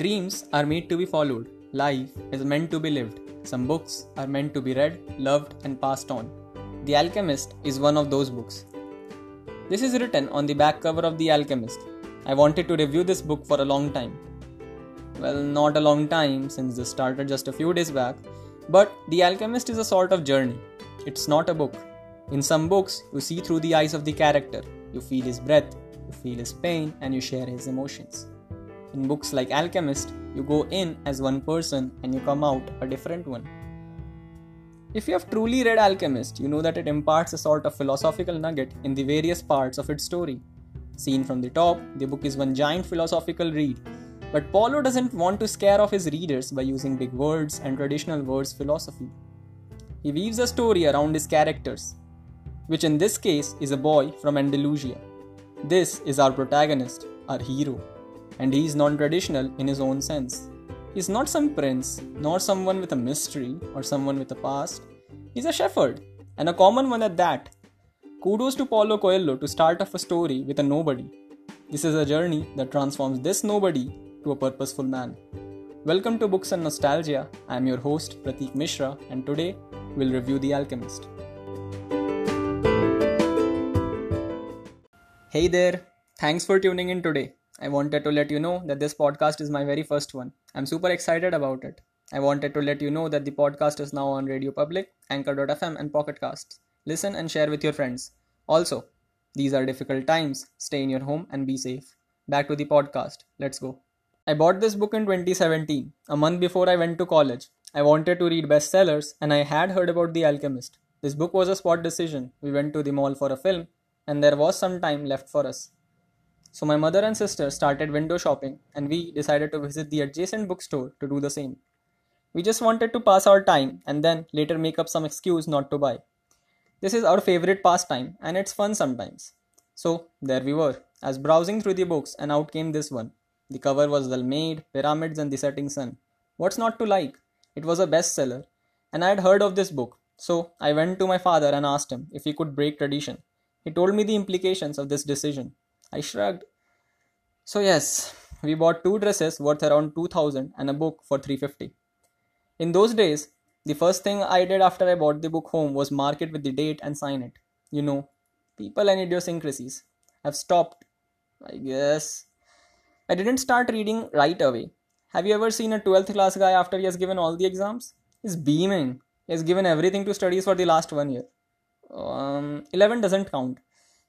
Dreams are made to be followed. Life is meant to be lived. Some books are meant to be read, loved, and passed on. The Alchemist is one of those books. This is written on the back cover of The Alchemist. I wanted to review this book for a long time. Well, not a long time since this started just a few days back, but The Alchemist is a sort of journey. It's not a book. In some books, you see through the eyes of the character, you feel his breath, you feel his pain, and you share his emotions. In books like Alchemist, you go in as one person and you come out a different one. If you have truly read Alchemist, you know that it imparts a sort of philosophical nugget in the various parts of its story. Seen from the top, the book is one giant philosophical read, but Paulo doesn't want to scare off his readers by using big words and traditional words philosophy. He weaves a story around his characters, which in this case is a boy from Andalusia. This is our protagonist, our hero and he is non traditional in his own sense. He is not some prince, nor someone with a mystery or someone with a past. He's a shepherd, and a common one at that. Kudos to Paulo Coelho to start off a story with a nobody. This is a journey that transforms this nobody to a purposeful man. Welcome to Books and Nostalgia. I am your host Pratik Mishra, and today we'll review The Alchemist. Hey there, thanks for tuning in today. I wanted to let you know that this podcast is my very first one. I'm super excited about it. I wanted to let you know that the podcast is now on Radio Public, Anchor.fm, and Pocket Casts. Listen and share with your friends. Also, these are difficult times. Stay in your home and be safe. Back to the podcast. Let's go. I bought this book in 2017, a month before I went to college. I wanted to read bestsellers and I had heard about The Alchemist. This book was a spot decision. We went to the mall for a film and there was some time left for us. So my mother and sister started window shopping and we decided to visit the adjacent bookstore to do the same. We just wanted to pass our time and then later make up some excuse not to buy. This is our favorite pastime and it's fun sometimes. So there we were, as browsing through the books and out came this one. The cover was well made, pyramids and the setting sun. What's not to like? It was a bestseller and I had heard of this book. So I went to my father and asked him if he could break tradition. He told me the implications of this decision. I shrugged. So, yes, we bought two dresses worth around 2000 and a book for 350. In those days, the first thing I did after I bought the book home was mark it with the date and sign it. You know, people and idiosyncrasies. I've stopped, I guess. I didn't start reading right away. Have you ever seen a 12th class guy after he has given all the exams? He's beaming. He has given everything to studies for the last one year. Um, 11 doesn't count.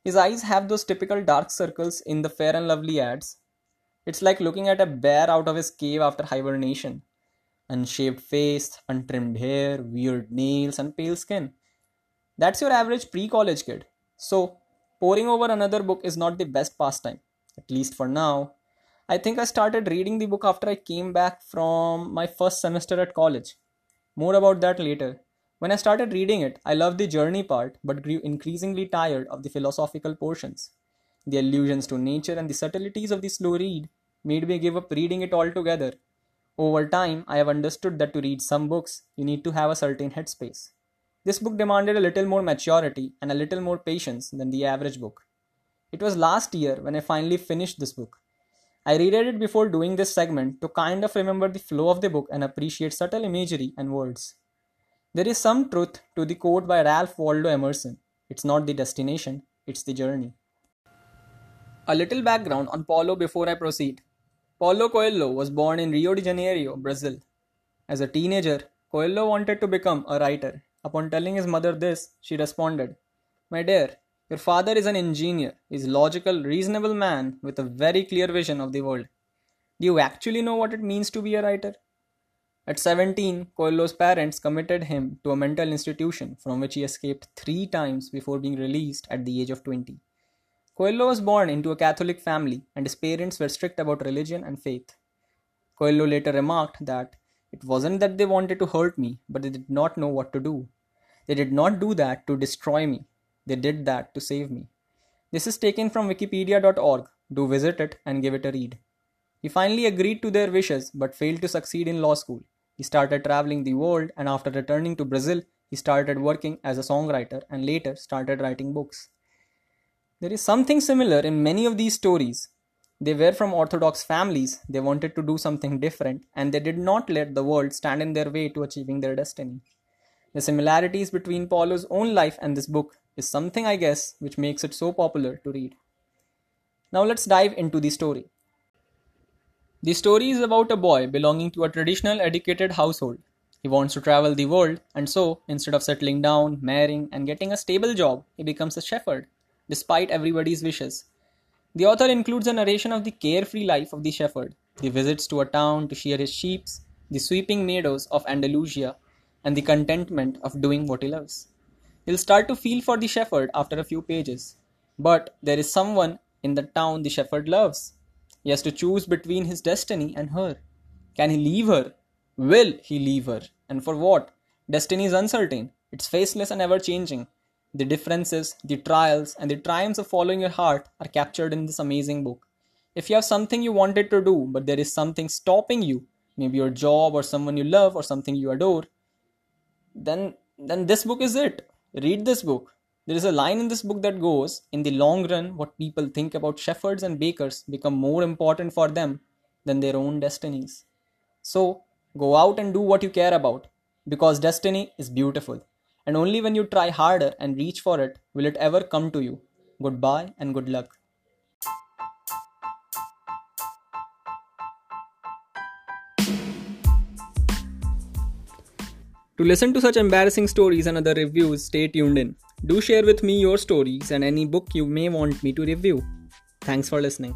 His eyes have those typical dark circles in the fair and lovely ads. It's like looking at a bear out of his cave after hibernation. Unshaved face, untrimmed hair, weird nails, and pale skin. That's your average pre college kid. So, poring over another book is not the best pastime, at least for now. I think I started reading the book after I came back from my first semester at college. More about that later. When I started reading it, I loved the journey part but grew increasingly tired of the philosophical portions. The allusions to nature and the subtleties of the slow read made me give up reading it altogether. Over time, I have understood that to read some books, you need to have a certain headspace. This book demanded a little more maturity and a little more patience than the average book. It was last year when I finally finished this book. I reread it before doing this segment to kind of remember the flow of the book and appreciate subtle imagery and words. There is some truth to the quote by Ralph Waldo Emerson it's not the destination, it's the journey. A little background on Paulo before I proceed. Paulo Coelho was born in Rio de Janeiro, Brazil. As a teenager, Coelho wanted to become a writer. Upon telling his mother this, she responded, My dear, your father is an engineer, is logical, reasonable man with a very clear vision of the world. Do you actually know what it means to be a writer? At 17, Coelho's parents committed him to a mental institution from which he escaped three times before being released at the age of 20. Coelho was born into a Catholic family and his parents were strict about religion and faith. Coelho later remarked that it wasn't that they wanted to hurt me, but they did not know what to do. They did not do that to destroy me, they did that to save me. This is taken from wikipedia.org. Do visit it and give it a read. He finally agreed to their wishes but failed to succeed in law school. He started traveling the world and after returning to Brazil, he started working as a songwriter and later started writing books. There is something similar in many of these stories. They were from orthodox families, they wanted to do something different, and they did not let the world stand in their way to achieving their destiny. The similarities between Paulo's own life and this book is something, I guess, which makes it so popular to read. Now let's dive into the story. The story is about a boy belonging to a traditional educated household. He wants to travel the world, and so, instead of settling down, marrying, and getting a stable job, he becomes a shepherd, despite everybody's wishes. The author includes a narration of the carefree life of the shepherd, the visits to a town to shear his sheep, the sweeping meadows of Andalusia, and the contentment of doing what he loves. You'll start to feel for the shepherd after a few pages. But there is someone in the town the shepherd loves. He has to choose between his destiny and her. Can he leave her? Will he leave her? And for what? Destiny is uncertain, it's faceless and ever changing. The differences, the trials, and the triumphs of following your heart are captured in this amazing book. If you have something you wanted to do, but there is something stopping you, maybe your job or someone you love or something you adore, then then this book is it. Read this book. There is a line in this book that goes, in the long run, what people think about shepherds and bakers become more important for them than their own destinies. So, go out and do what you care about, because destiny is beautiful and only when you try harder and reach for it will it ever come to you. Goodbye and good luck. To listen to such embarrassing stories and other reviews, stay tuned in. Do share with me your stories and any book you may want me to review. Thanks for listening.